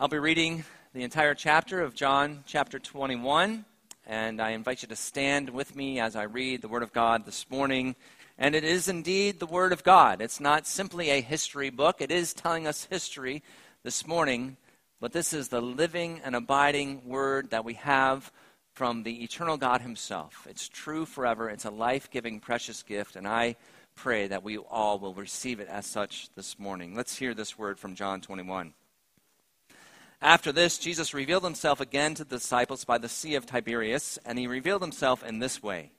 I'll be reading the entire chapter of John chapter 21, and I invite you to stand with me as I read the Word of God this morning. And it is indeed the Word of God. It's not simply a history book, it is telling us history this morning, but this is the living and abiding Word that we have from the eternal God Himself. It's true forever, it's a life giving, precious gift, and I pray that we all will receive it as such this morning. Let's hear this word from John 21. After this, Jesus revealed himself again to the disciples by the Sea of Tiberias, and he revealed himself in this way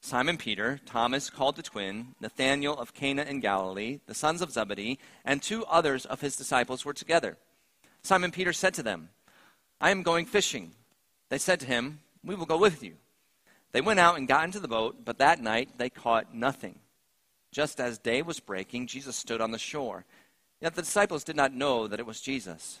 Simon Peter, Thomas called the twin, Nathanael of Cana in Galilee, the sons of Zebedee, and two others of his disciples were together. Simon Peter said to them, I am going fishing. They said to him, We will go with you. They went out and got into the boat, but that night they caught nothing. Just as day was breaking, Jesus stood on the shore. Yet the disciples did not know that it was Jesus.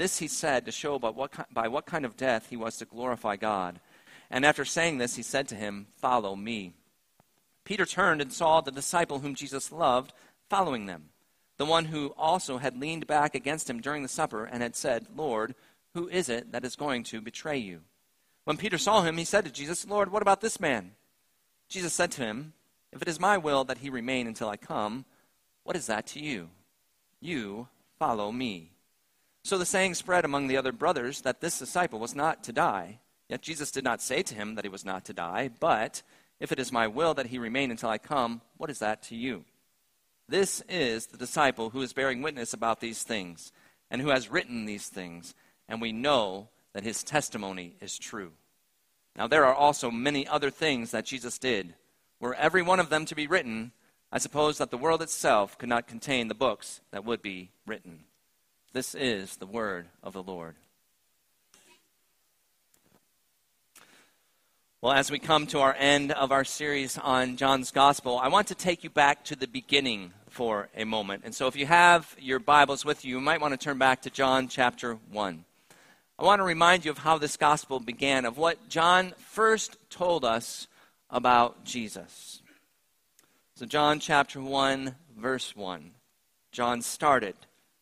This he said to show by what, by what kind of death he was to glorify God. And after saying this, he said to him, Follow me. Peter turned and saw the disciple whom Jesus loved following them, the one who also had leaned back against him during the supper and had said, Lord, who is it that is going to betray you? When Peter saw him, he said to Jesus, Lord, what about this man? Jesus said to him, If it is my will that he remain until I come, what is that to you? You follow me. So the saying spread among the other brothers that this disciple was not to die. Yet Jesus did not say to him that he was not to die, but, If it is my will that he remain until I come, what is that to you? This is the disciple who is bearing witness about these things, and who has written these things, and we know that his testimony is true. Now, there are also many other things that Jesus did. Were every one of them to be written, I suppose that the world itself could not contain the books that would be written. This is the word of the Lord. Well, as we come to our end of our series on John's Gospel, I want to take you back to the beginning for a moment. And so, if you have your Bibles with you, you might want to turn back to John chapter 1. I want to remind you of how this Gospel began, of what John first told us about Jesus. So, John chapter 1, verse 1. John started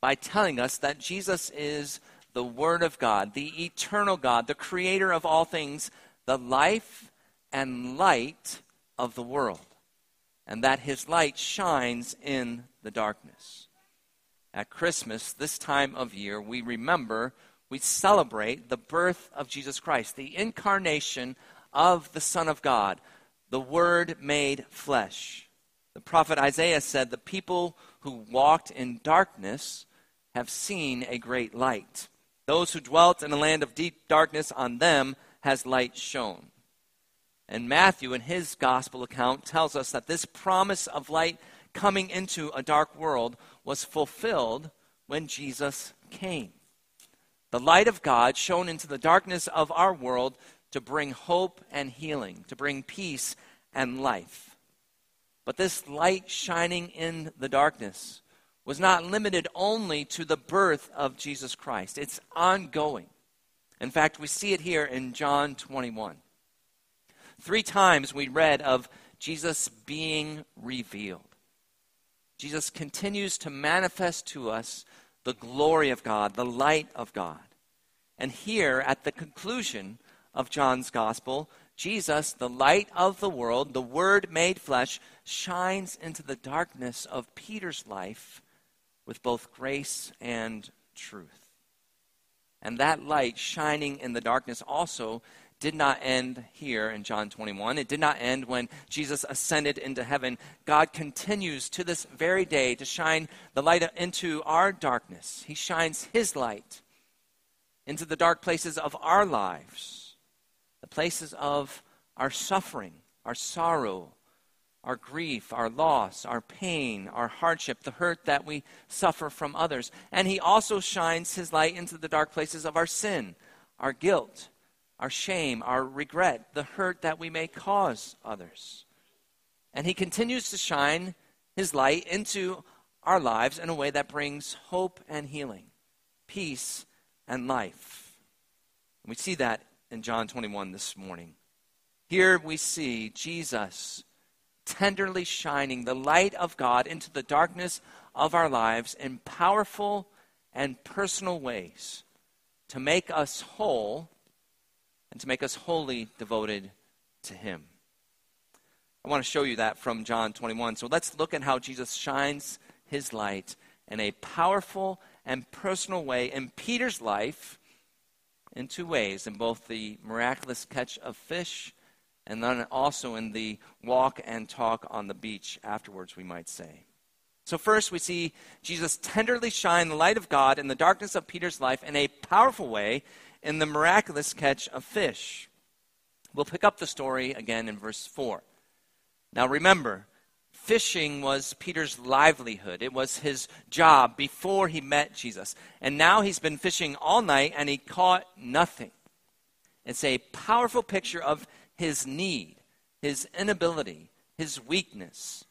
by telling us that Jesus is the Word of God, the eternal God, the creator of all things, the life and light of the world. and that his light shines in the darkness. At Christmas, this time of year, we remember, we celebrate the birth of Jesus Christ, the incarnation of the Son of God, the Word made flesh. The prophet Isaiah said, The people who walked in darkness have seen a great light. Those who dwelt in a land of deep darkness, on them has light shone. And Matthew, in his gospel account, tells us that this promise of light coming into a dark world was fulfilled when Jesus came. The light of God shone into the darkness of our world to bring hope and healing, to bring peace and life. But this light shining in the darkness was not limited only to the birth of Jesus Christ, it's ongoing. In fact, we see it here in John 21. Three times we read of Jesus being revealed. Jesus continues to manifest to us the glory of God, the light of God. And here, at the conclusion of John's gospel, Jesus, the light of the world, the Word made flesh, shines into the darkness of Peter's life with both grace and truth. And that light shining in the darkness also did not end here in John 21. It did not end when Jesus ascended into heaven. God continues to this very day to shine the light into our darkness. He shines His light into the dark places of our lives, the places of our suffering, our sorrow, our grief, our loss, our pain, our hardship, the hurt that we suffer from others. And He also shines His light into the dark places of our sin, our guilt our shame, our regret, the hurt that we may cause others. And He continues to shine His light into our lives in a way that brings hope and healing, peace and life. And we see that in John 21 this morning. Here we see Jesus tenderly shining the light of God into the darkness of our lives in powerful and personal ways to make us whole and to make us wholly devoted to Him. I want to show you that from John 21. So let's look at how Jesus shines His light in a powerful and personal way in Peter's life in two ways in both the miraculous catch of fish and then also in the walk and talk on the beach afterwards, we might say. So, first, we see Jesus tenderly shine the light of God in the darkness of Peter's life in a powerful way in the miraculous catch of fish. We'll pick up the story again in verse 4. Now remember, fishing was Peter's livelihood. It was his job before he met Jesus. And now he's been fishing all night and he caught nothing. It's a powerful picture of his need, his inability, his weakness.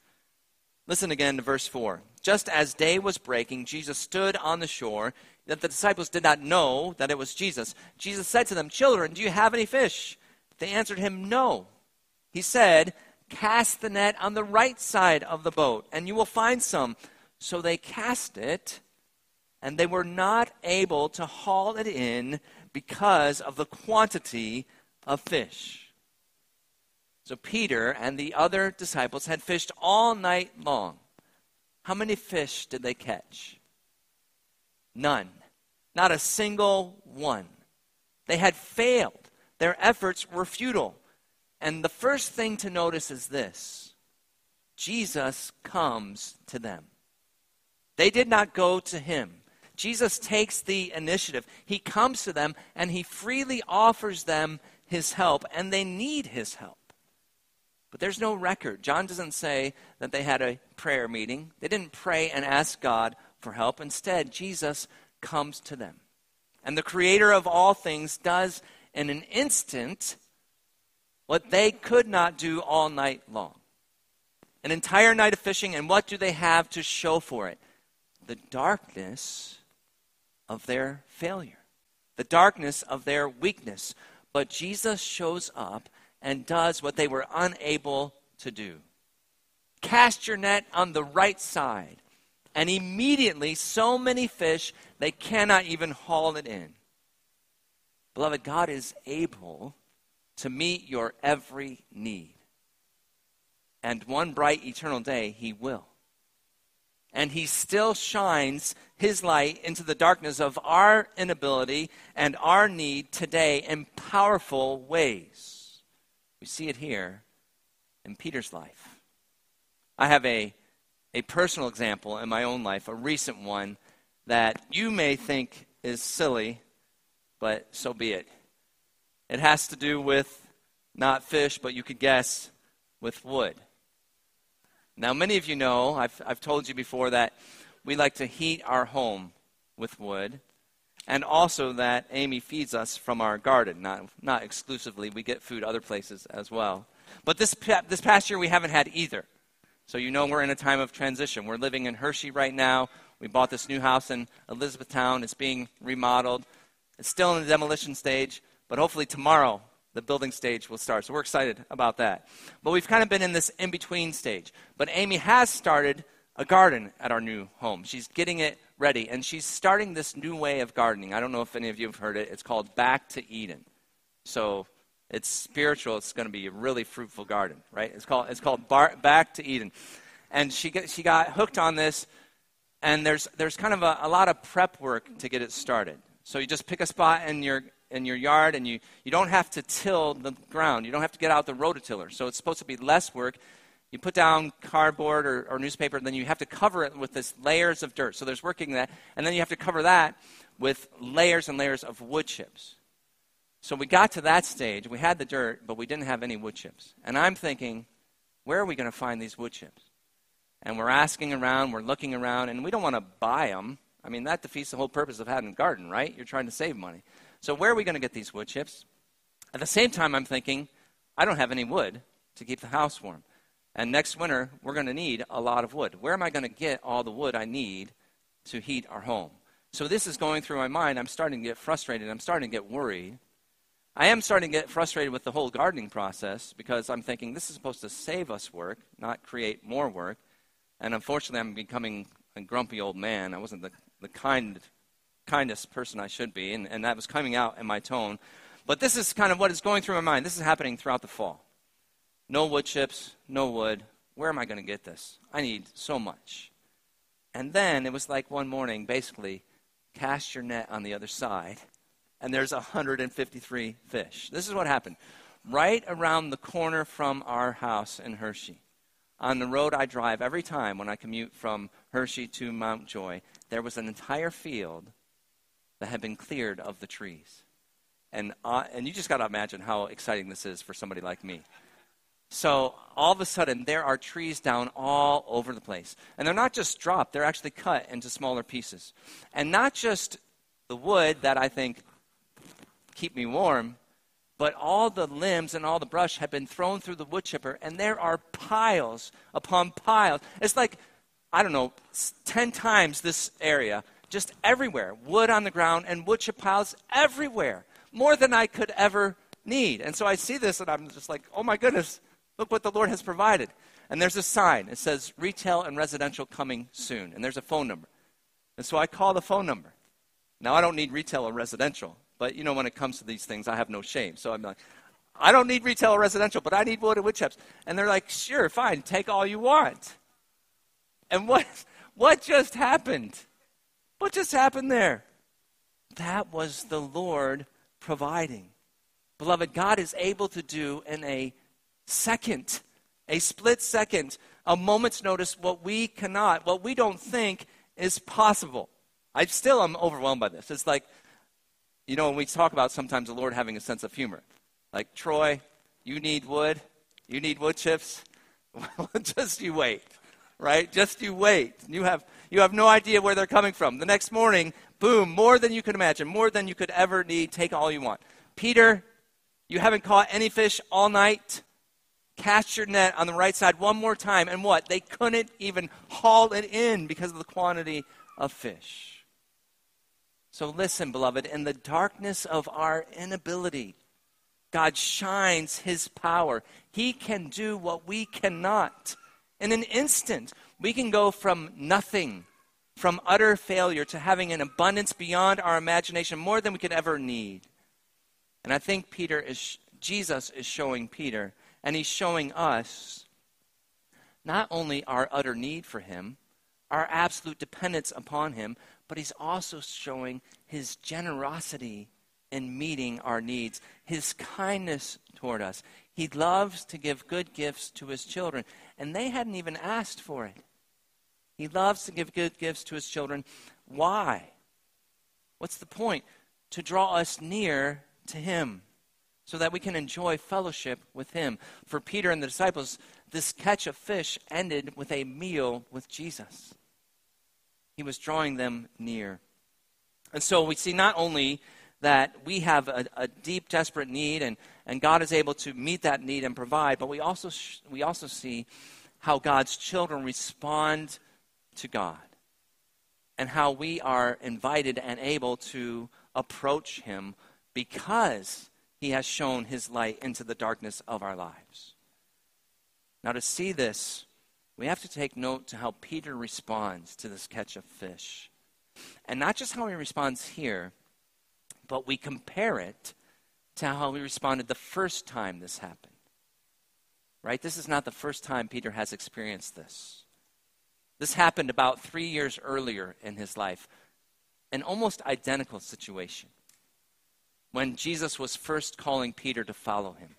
Listen again to verse 4. Just as day was breaking, Jesus stood on the shore that the disciples did not know that it was Jesus. Jesus said to them, Children, do you have any fish? They answered him, No. He said, Cast the net on the right side of the boat, and you will find some. So they cast it, and they were not able to haul it in because of the quantity of fish. So Peter and the other disciples had fished all night long. How many fish did they catch? None. Not a single one. They had failed. Their efforts were futile. And the first thing to notice is this Jesus comes to them. They did not go to him. Jesus takes the initiative. He comes to them and he freely offers them his help, and they need his help. But there's no record. John doesn't say that they had a prayer meeting. They didn't pray and ask God for help. Instead, Jesus comes to them. And the creator of all things does in an instant what they could not do all night long. An entire night of fishing, and what do they have to show for it? The darkness of their failure, the darkness of their weakness. But Jesus shows up and does what they were unable to do. Cast your net on the right side and immediately so many fish they cannot even haul it in. Beloved, God is able to meet your every need. And one bright eternal day, he will. And he still shines his light into the darkness of our inability and our need today in powerful ways. We see it here in Peter's life. I have a, a personal example in my own life, a recent one, that you may think is silly, but so be it. It has to do with not fish, but you could guess with wood. Now, many of you know, I've, I've told you before that we like to heat our home with wood, and also that Amy feeds us from our garden. Not, not exclusively, we get food other places as well. But this, this past year, we haven't had either. So you know we're in a time of transition. We're living in Hershey right now. We bought this new house in Elizabethtown. It's being remodeled. It's still in the demolition stage, but hopefully tomorrow the building stage will start. So we're excited about that. But we've kind of been in this in between stage. But Amy has started a garden at our new home. She's getting it ready, and she's starting this new way of gardening. I don't know if any of you have heard it. It's called Back to Eden. So it's spiritual. It's going to be a really fruitful garden, right? It's called it's called Bar- Back to Eden, and she get, she got hooked on this. And there's there's kind of a, a lot of prep work to get it started. So you just pick a spot in your in your yard and you, you don't have to till the ground. You don't have to get out the rototiller. So it's supposed to be less work. You put down cardboard or, or newspaper, and then you have to cover it with this layers of dirt. So there's working that, and then you have to cover that with layers and layers of wood chips. So we got to that stage. We had the dirt, but we didn't have any wood chips. And I'm thinking, where are we going to find these wood chips? And we're asking around, we're looking around, and we don't want to buy them. I mean, that defeats the whole purpose of having a garden, right? You're trying to save money. So, where are we going to get these wood chips? At the same time, I'm thinking, I don't have any wood to keep the house warm. And next winter, we're going to need a lot of wood. Where am I going to get all the wood I need to heat our home? So, this is going through my mind. I'm starting to get frustrated. I'm starting to get worried. I am starting to get frustrated with the whole gardening process because I'm thinking this is supposed to save us work, not create more work. And unfortunately, I'm becoming a grumpy old man. I wasn't the, the kind kindest person I should be, and, and that was coming out in my tone. But this is kind of what is going through my mind. This is happening throughout the fall. No wood chips, no wood. Where am I going to get this? I need so much. And then it was like one morning, basically, cast your net on the other side, and there's 153 fish. This is what happened. Right around the corner from our house in Hershey, on the road I drive every time when I commute from Hershey to Mount Joy, there was an entire field that had been cleared of the trees. And, uh, and you just got to imagine how exciting this is for somebody like me. So all of a sudden, there are trees down all over the place. And they're not just dropped, they're actually cut into smaller pieces. And not just the wood that I think keep me warm, but all the limbs and all the brush have been thrown through the wood chipper, and there are piles upon piles. It's like, I don't know, 10 times this area just everywhere. Wood on the ground and wood chip piles everywhere. More than I could ever need. And so I see this and I'm just like, oh my goodness, look what the Lord has provided. And there's a sign. It says retail and residential coming soon. And there's a phone number. And so I call the phone number. Now I don't need retail or residential, but you know when it comes to these things, I have no shame. So I'm like, I don't need retail or residential, but I need wood and wood chips. And they're like, sure, fine, take all you want. And what what just happened? What just happened there? That was the Lord providing. Beloved, God is able to do in a second, a split second, a moment's notice, what we cannot, what we don't think is possible. I still am overwhelmed by this. It's like, you know, when we talk about sometimes the Lord having a sense of humor. Like, Troy, you need wood, you need wood chips. Just you wait, right? Just you wait. You have you have no idea where they're coming from. The next morning, boom, more than you could imagine, more than you could ever need. Take all you want. Peter, you haven't caught any fish all night. Cast your net on the right side one more time. And what? They couldn't even haul it in because of the quantity of fish. So listen, beloved, in the darkness of our inability, God shines his power. He can do what we cannot. In an instant, we can go from nothing, from utter failure, to having an abundance beyond our imagination, more than we could ever need. And I think Peter is, Jesus is showing Peter, and he's showing us not only our utter need for him, our absolute dependence upon him, but he's also showing his generosity in meeting our needs, his kindness toward us. He loves to give good gifts to his children, and they hadn't even asked for it. He loves to give good gifts to his children. Why? What's the point? To draw us near to him so that we can enjoy fellowship with him. For Peter and the disciples, this catch of fish ended with a meal with Jesus. He was drawing them near. And so we see not only that we have a, a deep, desperate need, and, and God is able to meet that need and provide, but we also, sh- we also see how God's children respond to God and how we are invited and able to approach Him because He has shown His light into the darkness of our lives. Now, to see this, we have to take note to how Peter responds to this catch of fish. And not just how he responds here, but we compare it to how he responded the first time this happened. Right? This is not the first time Peter has experienced this. This happened about three years earlier in his life, an almost identical situation when Jesus was first calling Peter to follow him.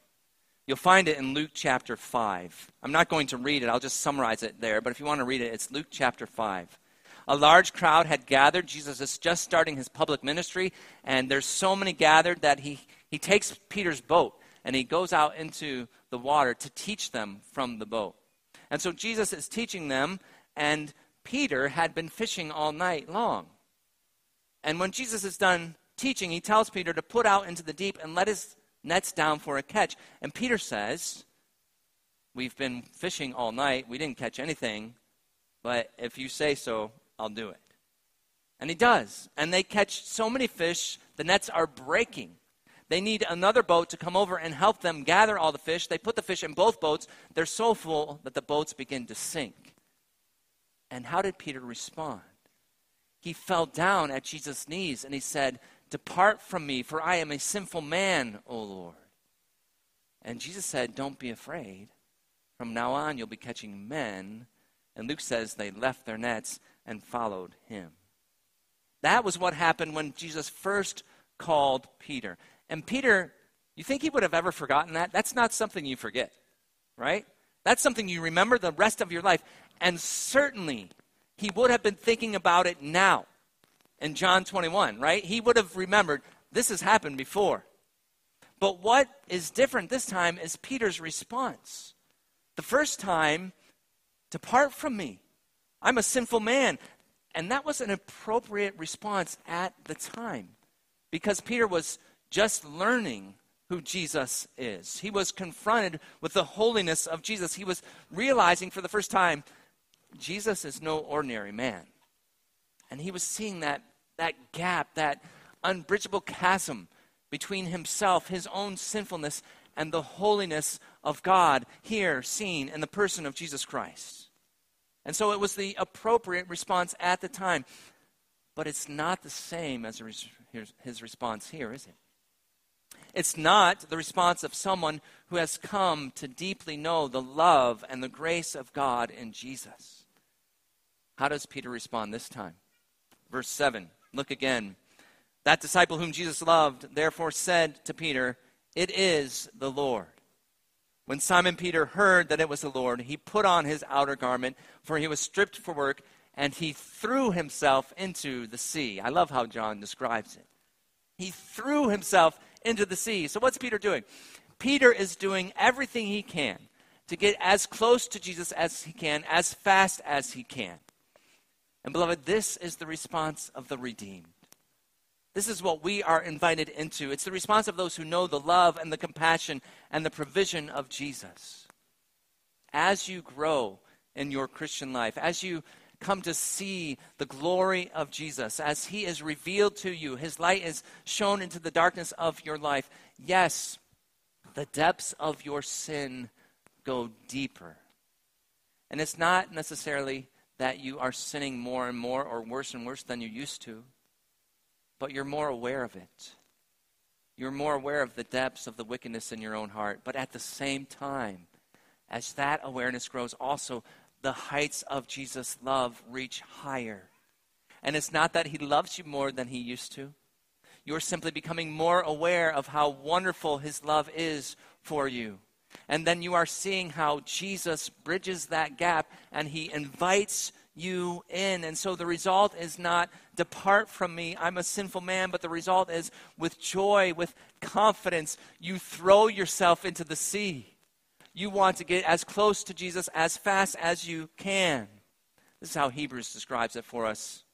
You'll find it in Luke chapter 5. I'm not going to read it, I'll just summarize it there, but if you want to read it, it's Luke chapter 5. A large crowd had gathered. Jesus is just starting his public ministry, and there's so many gathered that he, he takes Peter's boat and he goes out into the water to teach them from the boat. And so Jesus is teaching them and Peter had been fishing all night long. And when Jesus is done teaching, he tells Peter to put out into the deep and let his nets down for a catch. And Peter says, We've been fishing all night. We didn't catch anything, but if you say so, I'll do it. And he does. And they catch so many fish, the nets are breaking. They need another boat to come over and help them gather all the fish. They put the fish in both boats. They're so full that the boats begin to sink. And how did Peter respond? He fell down at Jesus' knees and he said, Depart from me, for I am a sinful man, O Lord. And Jesus said, Don't be afraid. From now on, you'll be catching men. And Luke says they left their nets and followed him. That was what happened when Jesus first called Peter. And Peter, you think he would have ever forgotten that? That's not something you forget, right? That's something you remember the rest of your life. And certainly, he would have been thinking about it now in John 21, right? He would have remembered this has happened before. But what is different this time is Peter's response. The first time, depart from me. I'm a sinful man. And that was an appropriate response at the time because Peter was just learning who Jesus is. He was confronted with the holiness of Jesus. He was realizing for the first time Jesus is no ordinary man. And he was seeing that, that gap, that unbridgeable chasm between himself, his own sinfulness, and the holiness of God here seen in the person of Jesus Christ. And so it was the appropriate response at the time. But it's not the same as his response here, is it? It's not the response of someone who has come to deeply know the love and the grace of God in Jesus. How does Peter respond this time? Verse 7. Look again. That disciple whom Jesus loved therefore said to Peter, It is the Lord. When Simon Peter heard that it was the Lord, he put on his outer garment, for he was stripped for work, and he threw himself into the sea. I love how John describes it. He threw himself into the sea. So, what's Peter doing? Peter is doing everything he can to get as close to Jesus as he can, as fast as he can. And, beloved, this is the response of the redeemed. This is what we are invited into. It's the response of those who know the love and the compassion and the provision of Jesus. As you grow in your Christian life, as you come to see the glory of Jesus as he is revealed to you. His light is shown into the darkness of your life. Yes, the depths of your sin go deeper. And it's not necessarily that you are sinning more and more or worse and worse than you used to, but you're more aware of it. You're more aware of the depths of the wickedness in your own heart. But at the same time, as that awareness grows, also the heights of Jesus' love reach higher. And it's not that he loves you more than he used to. You're simply becoming more aware of how wonderful his love is for you. And then you are seeing how Jesus bridges that gap and he invites you in. And so the result is not depart from me, I'm a sinful man, but the result is with joy, with confidence, you throw yourself into the sea. You want to get as close to Jesus as fast as you can. This is how Hebrews describes it for us.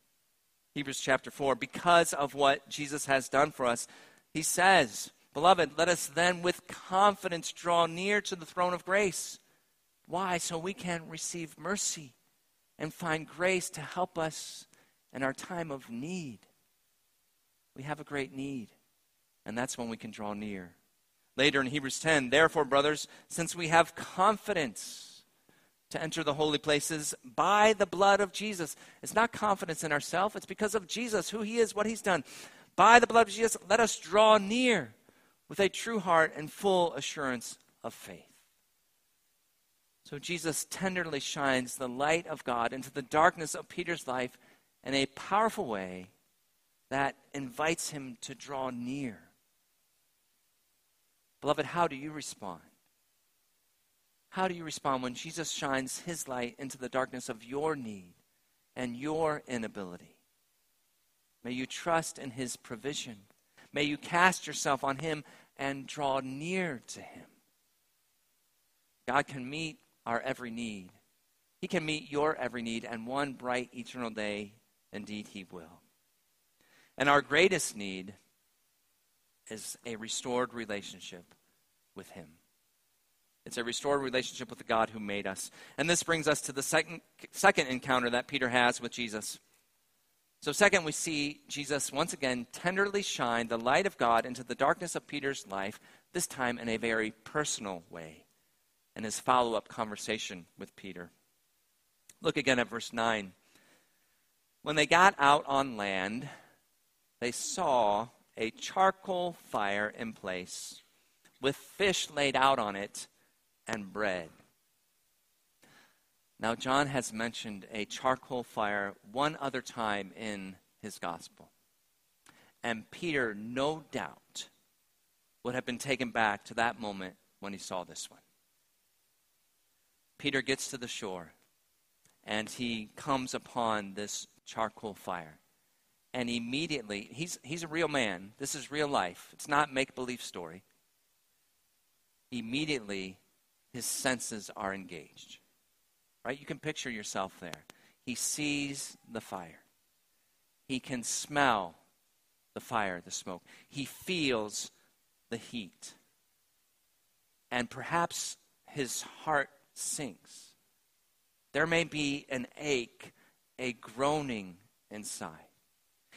Hebrews chapter 4, because of what Jesus has done for us, he says, Beloved, let us then with confidence draw near to the throne of grace. Why? So we can receive mercy and find grace to help us in our time of need. We have a great need, and that's when we can draw near. Later in Hebrews 10, therefore, brothers, since we have confidence to enter the holy places by the blood of Jesus, it's not confidence in ourselves, it's because of Jesus, who he is, what he's done. By the blood of Jesus, let us draw near with a true heart and full assurance of faith. So Jesus tenderly shines the light of God into the darkness of Peter's life in a powerful way that invites him to draw near. Beloved, how do you respond? How do you respond when Jesus shines his light into the darkness of your need and your inability? May you trust in his provision. May you cast yourself on him and draw near to him. God can meet our every need. He can meet your every need, and one bright eternal day, indeed, He will. And our greatest need is a restored relationship with Him. It's a restored relationship with the God who made us. And this brings us to the second, second encounter that Peter has with Jesus. So, second, we see Jesus once again tenderly shine the light of God into the darkness of Peter's life, this time in a very personal way in his follow up conversation with Peter. Look again at verse 9. When they got out on land, they saw a charcoal fire in place with fish laid out on it and bread. Now, John has mentioned a charcoal fire one other time in his gospel. And Peter, no doubt, would have been taken back to that moment when he saw this one. Peter gets to the shore and he comes upon this charcoal fire. And immediately, he's, he's a real man. This is real life. It's not make believe story. Immediately, his senses are engaged. Right? You can picture yourself there. He sees the fire. He can smell the fire, the smoke. He feels the heat. And perhaps his heart sinks. There may be an ache, a groaning inside.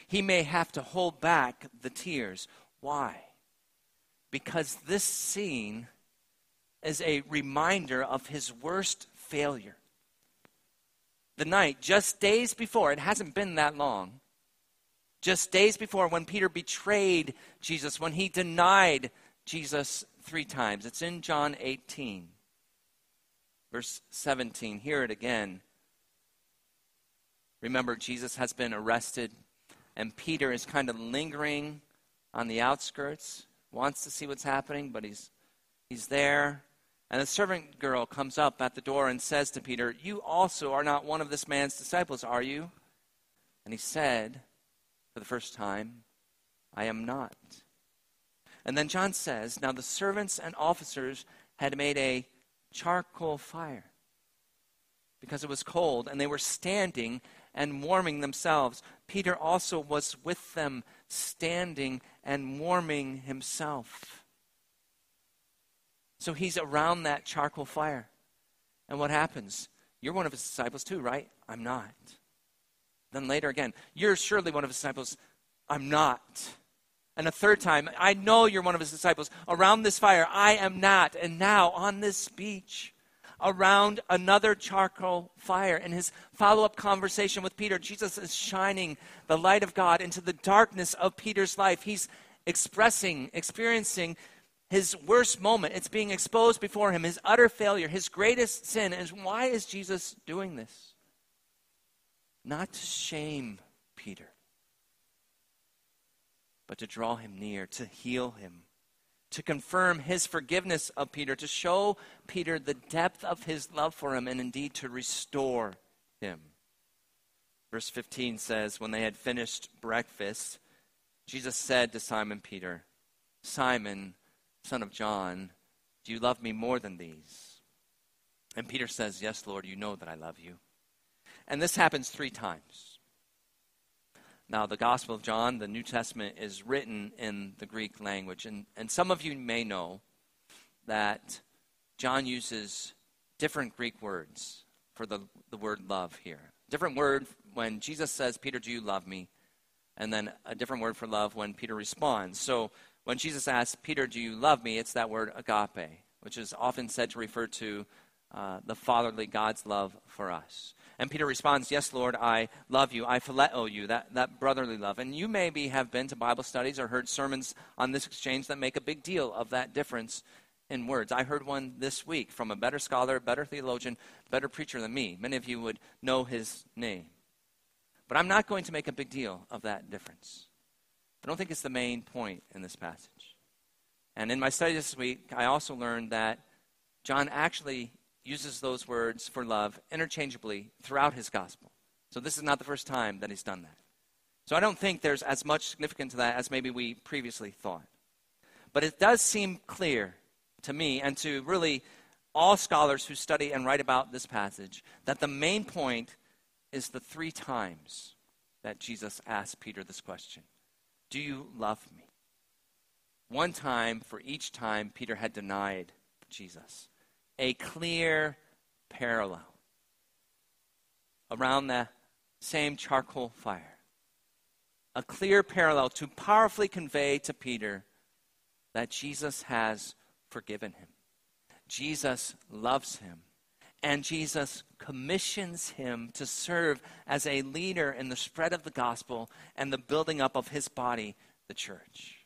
He may have to hold back the tears. Why? Because this scene is a reminder of his worst failure. The night, just days before, it hasn't been that long, just days before when Peter betrayed Jesus, when he denied Jesus three times. It's in John 18. Verse 17, hear it again. Remember, Jesus has been arrested, and Peter is kind of lingering on the outskirts, wants to see what's happening, but he's, he's there. And the servant girl comes up at the door and says to Peter, You also are not one of this man's disciples, are you? And he said, for the first time, I am not. And then John says, Now the servants and officers had made a charcoal fire because it was cold, and they were standing and warming themselves. Peter also was with them, standing and warming himself. So he's around that charcoal fire. And what happens? You're one of his disciples too, right? I'm not. Then later again, you're surely one of his disciples. I'm not. And a third time, I know you're one of his disciples. Around this fire, I am not. And now, on this beach, around another charcoal fire, in his follow up conversation with Peter, Jesus is shining the light of God into the darkness of Peter's life. He's expressing, experiencing his worst moment. It's being exposed before him, his utter failure, his greatest sin. And why is Jesus doing this? Not to shame Peter, but to draw him near, to heal him, to confirm his forgiveness of Peter, to show Peter the depth of his love for him, and indeed to restore him. Verse 15 says, When they had finished breakfast, Jesus said to Simon Peter, Simon, son of John, do you love me more than these? And Peter says, Yes, Lord, you know that I love you. And this happens three times. Now, the Gospel of John, the New Testament, is written in the Greek language. And, and some of you may know that John uses different Greek words for the, the word love here. Different word when Jesus says, Peter, do you love me? And then a different word for love when Peter responds. So when Jesus asks, Peter, do you love me? It's that word agape, which is often said to refer to uh, the fatherly God's love for us. And Peter responds, Yes, Lord, I love you. I phileo you, that, that brotherly love. And you maybe have been to Bible studies or heard sermons on this exchange that make a big deal of that difference in words. I heard one this week from a better scholar, better theologian, better preacher than me. Many of you would know his name. But I'm not going to make a big deal of that difference. I don't think it's the main point in this passage. And in my study this week, I also learned that John actually uses those words for love interchangeably throughout his gospel. So this is not the first time that he's done that. So I don't think there's as much significance to that as maybe we previously thought. But it does seem clear to me and to really all scholars who study and write about this passage that the main point is the three times that Jesus asked Peter this question. Do you love me? One time for each time Peter had denied Jesus. A clear parallel around the same charcoal fire. A clear parallel to powerfully convey to Peter that Jesus has forgiven him. Jesus loves him. And Jesus commissions him to serve as a leader in the spread of the gospel and the building up of his body, the church.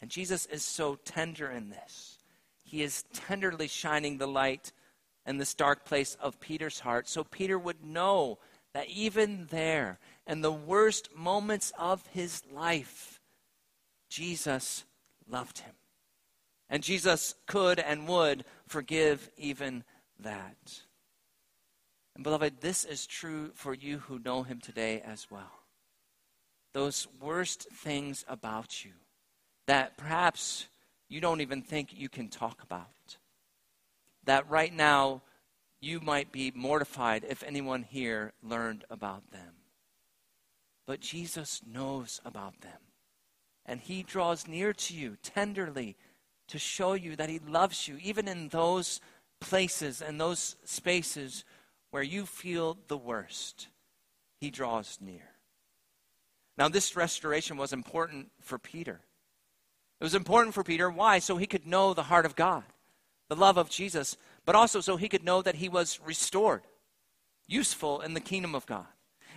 And Jesus is so tender in this. He is tenderly shining the light in this dark place of Peter's heart so Peter would know that even there, in the worst moments of his life, Jesus loved him. And Jesus could and would forgive even that. And beloved, this is true for you who know him today as well. Those worst things about you that perhaps you don't even think you can talk about. That right now you might be mortified if anyone here learned about them. But Jesus knows about them. And he draws near to you tenderly to show you that he loves you, even in those places and those spaces where you feel the worst, he draws near. Now, this restoration was important for Peter. It was important for Peter. Why? So he could know the heart of God, the love of Jesus, but also so he could know that he was restored, useful in the kingdom of God.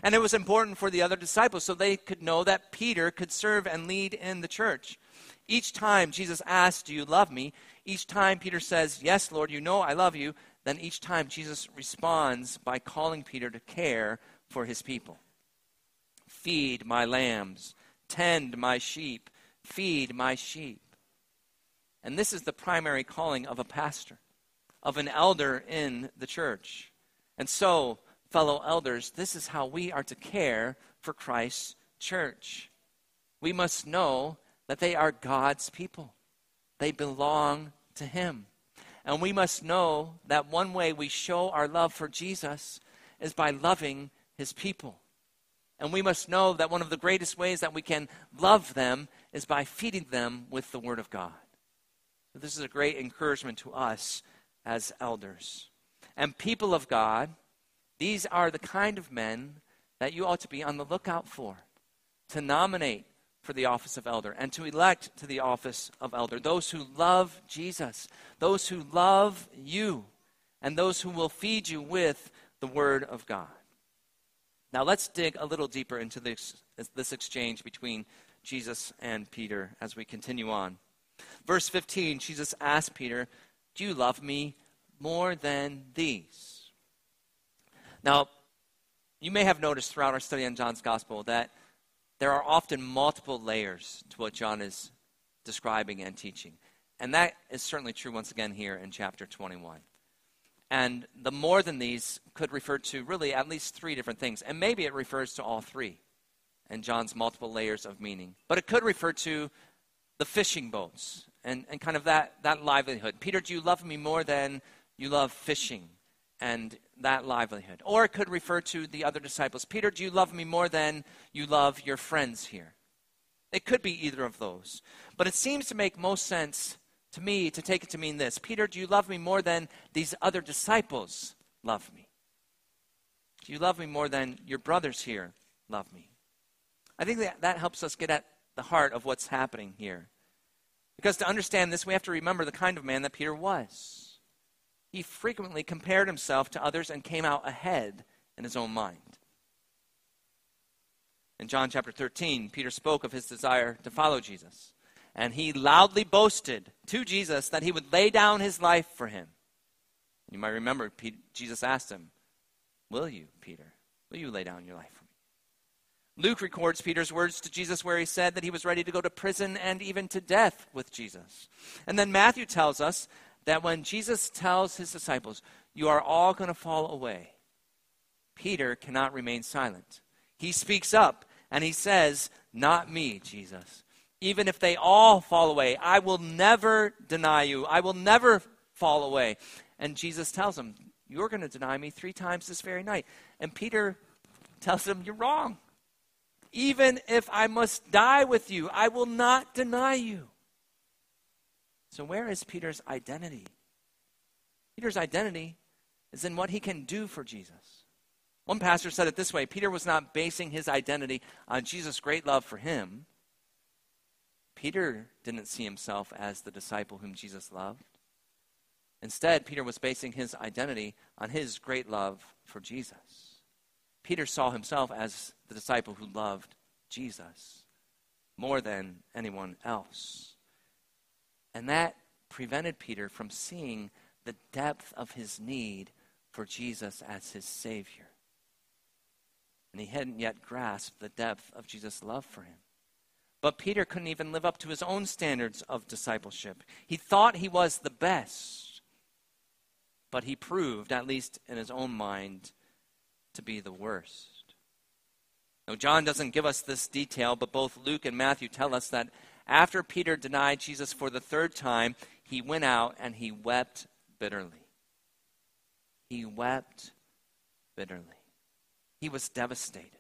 And it was important for the other disciples so they could know that Peter could serve and lead in the church. Each time Jesus asks, Do you love me? Each time Peter says, Yes, Lord, you know I love you. Then each time Jesus responds by calling Peter to care for his people. Feed my lambs, tend my sheep, feed my sheep. And this is the primary calling of a pastor, of an elder in the church. And so, fellow elders, this is how we are to care for Christ's church. We must know that they are God's people. They belong to Him. And we must know that one way we show our love for Jesus is by loving His people. And we must know that one of the greatest ways that we can love them is by feeding them with the Word of God. This is a great encouragement to us as elders. And people of God, these are the kind of men that you ought to be on the lookout for, to nominate for the office of elder and to elect to the office of elder those who love Jesus, those who love you, and those who will feed you with the Word of God. Now, let's dig a little deeper into this, this exchange between Jesus and Peter as we continue on. Verse 15, Jesus asked Peter, Do you love me more than these? Now, you may have noticed throughout our study on John's gospel that there are often multiple layers to what John is describing and teaching. And that is certainly true once again here in chapter 21. And the more than these could refer to really at least three different things. And maybe it refers to all three and John's multiple layers of meaning. But it could refer to the fishing boats and, and kind of that, that livelihood. Peter, do you love me more than you love fishing and that livelihood? Or it could refer to the other disciples. Peter, do you love me more than you love your friends here? It could be either of those. But it seems to make most sense to me to take it to mean this Peter, do you love me more than these other disciples love me? Do you love me more than your brothers here love me? I think that, that helps us get at the heart of what's happening here. Because to understand this, we have to remember the kind of man that Peter was. He frequently compared himself to others and came out ahead in his own mind. In John chapter 13, Peter spoke of his desire to follow Jesus. And he loudly boasted to Jesus that he would lay down his life for him. You might remember Jesus asked him, Will you, Peter? Will you lay down your life for me? Luke records Peter's words to Jesus where he said that he was ready to go to prison and even to death with Jesus. And then Matthew tells us that when Jesus tells his disciples, You are all going to fall away, Peter cannot remain silent. He speaks up and he says, Not me, Jesus. Even if they all fall away, I will never deny you. I will never fall away. And Jesus tells him, You're going to deny me three times this very night. And Peter tells him, You're wrong. Even if I must die with you, I will not deny you. So, where is Peter's identity? Peter's identity is in what he can do for Jesus. One pastor said it this way Peter was not basing his identity on Jesus' great love for him. Peter didn't see himself as the disciple whom Jesus loved. Instead, Peter was basing his identity on his great love for Jesus. Peter saw himself as the disciple who loved Jesus more than anyone else. And that prevented Peter from seeing the depth of his need for Jesus as his Savior. And he hadn't yet grasped the depth of Jesus' love for him. But Peter couldn't even live up to his own standards of discipleship. He thought he was the best, but he proved, at least in his own mind, to be the worst. Now, John doesn't give us this detail, but both Luke and Matthew tell us that after Peter denied Jesus for the third time, he went out and he wept bitterly. He wept bitterly. He was devastated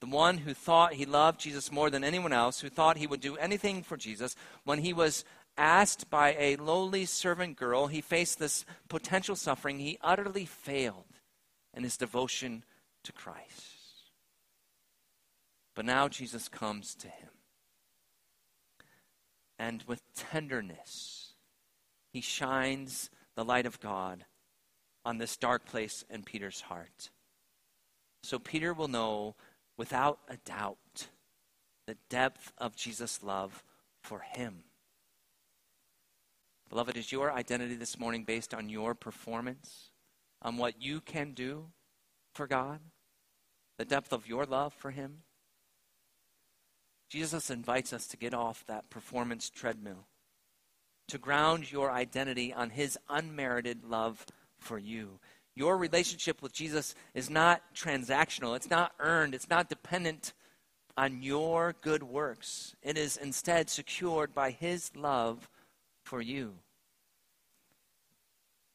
the one who thought he loved Jesus more than anyone else, who thought he would do anything for Jesus, when he was asked by a lowly servant girl, he faced this potential suffering, he utterly failed in his devotion to Christ. But now Jesus comes to him. And with tenderness, he shines the light of God on this dark place in Peter's heart. So Peter will know without a doubt the depth of Jesus' love for him. Beloved, is your identity this morning based on your performance, on what you can do for God, the depth of your love for Him? Jesus invites us to get off that performance treadmill, to ground your identity on His unmerited love for you. Your relationship with Jesus is not transactional, it's not earned, it's not dependent on your good works. It is instead secured by His love for you.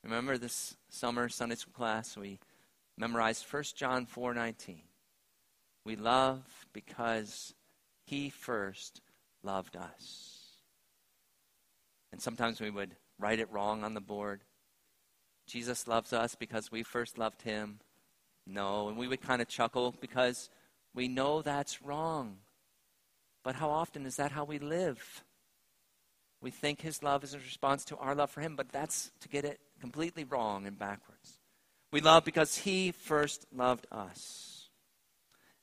Remember this summer Sunday school class we memorized 1 John 4:19. We love because he first loved us. And sometimes we would write it wrong on the board. Jesus loves us because we first loved him. No, and we would kind of chuckle because we know that's wrong. But how often is that how we live? We think his love is a response to our love for him, but that's to get it completely wrong and backwards. We love because he first loved us.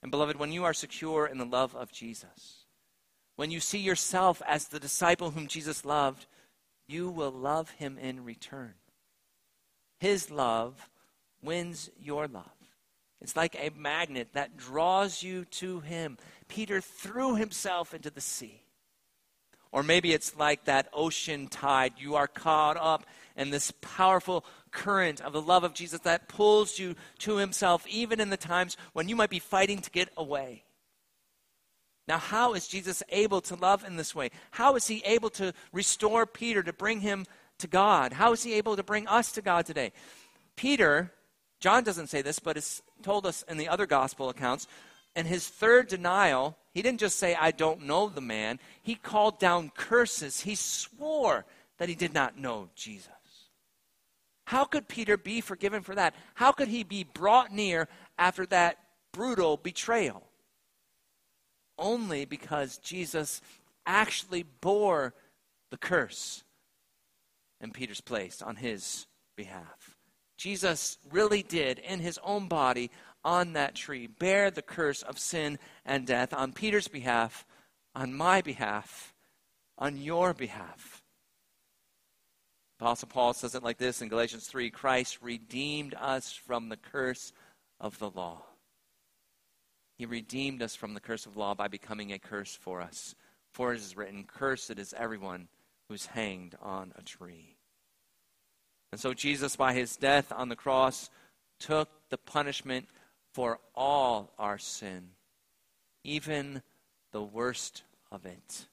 And beloved, when you are secure in the love of Jesus, when you see yourself as the disciple whom Jesus loved, you will love him in return. His love wins your love. It's like a magnet that draws you to him. Peter threw himself into the sea. Or maybe it's like that ocean tide. You are caught up in this powerful current of the love of Jesus that pulls you to himself, even in the times when you might be fighting to get away. Now, how is Jesus able to love in this way? How is he able to restore Peter, to bring him to God? How is he able to bring us to God today? Peter, John doesn't say this, but it's told us in the other gospel accounts, in his third denial, he didn't just say, I don't know the man. He called down curses. He swore that he did not know Jesus. How could Peter be forgiven for that? How could he be brought near after that brutal betrayal? only because Jesus actually bore the curse in Peter's place on his behalf. Jesus really did, in his own body on that tree, bear the curse of sin and death on Peter's behalf, on my behalf, on your behalf. Apostle Paul says it like this in Galatians 3 Christ redeemed us from the curse of the law he redeemed us from the curse of law by becoming a curse for us. For it is written, Cursed is everyone who's hanged on a tree. And so Jesus, by his death on the cross, took the punishment for all our sin, even the worst of it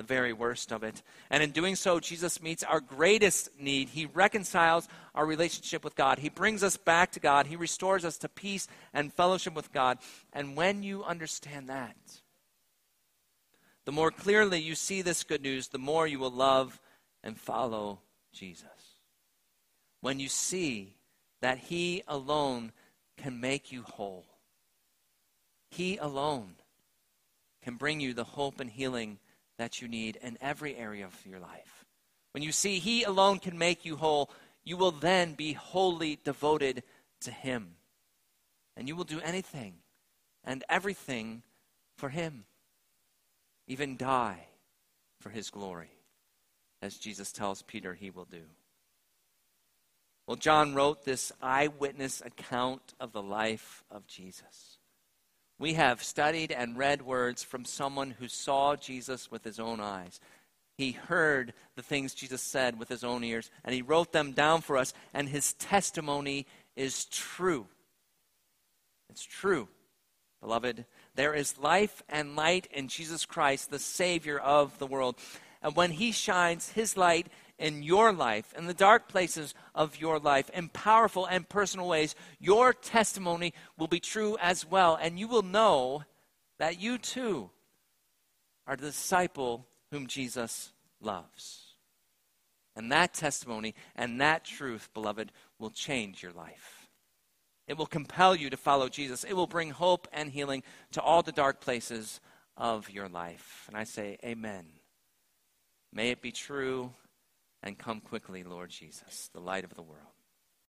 the very worst of it. And in doing so, Jesus meets our greatest need. He reconciles our relationship with God. He brings us back to God. He restores us to peace and fellowship with God. And when you understand that, the more clearly you see this good news, the more you will love and follow Jesus. When you see that He alone can make you whole, He alone can bring you the hope and healing that you need in every area of your life. When you see He alone can make you whole, you will then be wholly devoted to Him. And you will do anything and everything for Him, even die for His glory, as Jesus tells Peter he will do. Well, John wrote this eyewitness account of the life of Jesus. We have studied and read words from someone who saw Jesus with his own eyes. He heard the things Jesus said with his own ears, and he wrote them down for us, and his testimony is true. It's true, beloved. There is life and light in Jesus Christ, the Savior of the world. And when he shines his light in your life, in the dark places of your life, in powerful and personal ways, your testimony will be true as well. And you will know that you too are the disciple whom Jesus loves. And that testimony and that truth, beloved, will change your life. It will compel you to follow Jesus. It will bring hope and healing to all the dark places of your life. And I say, Amen. May it be true and come quickly, Lord Jesus, the light of the world.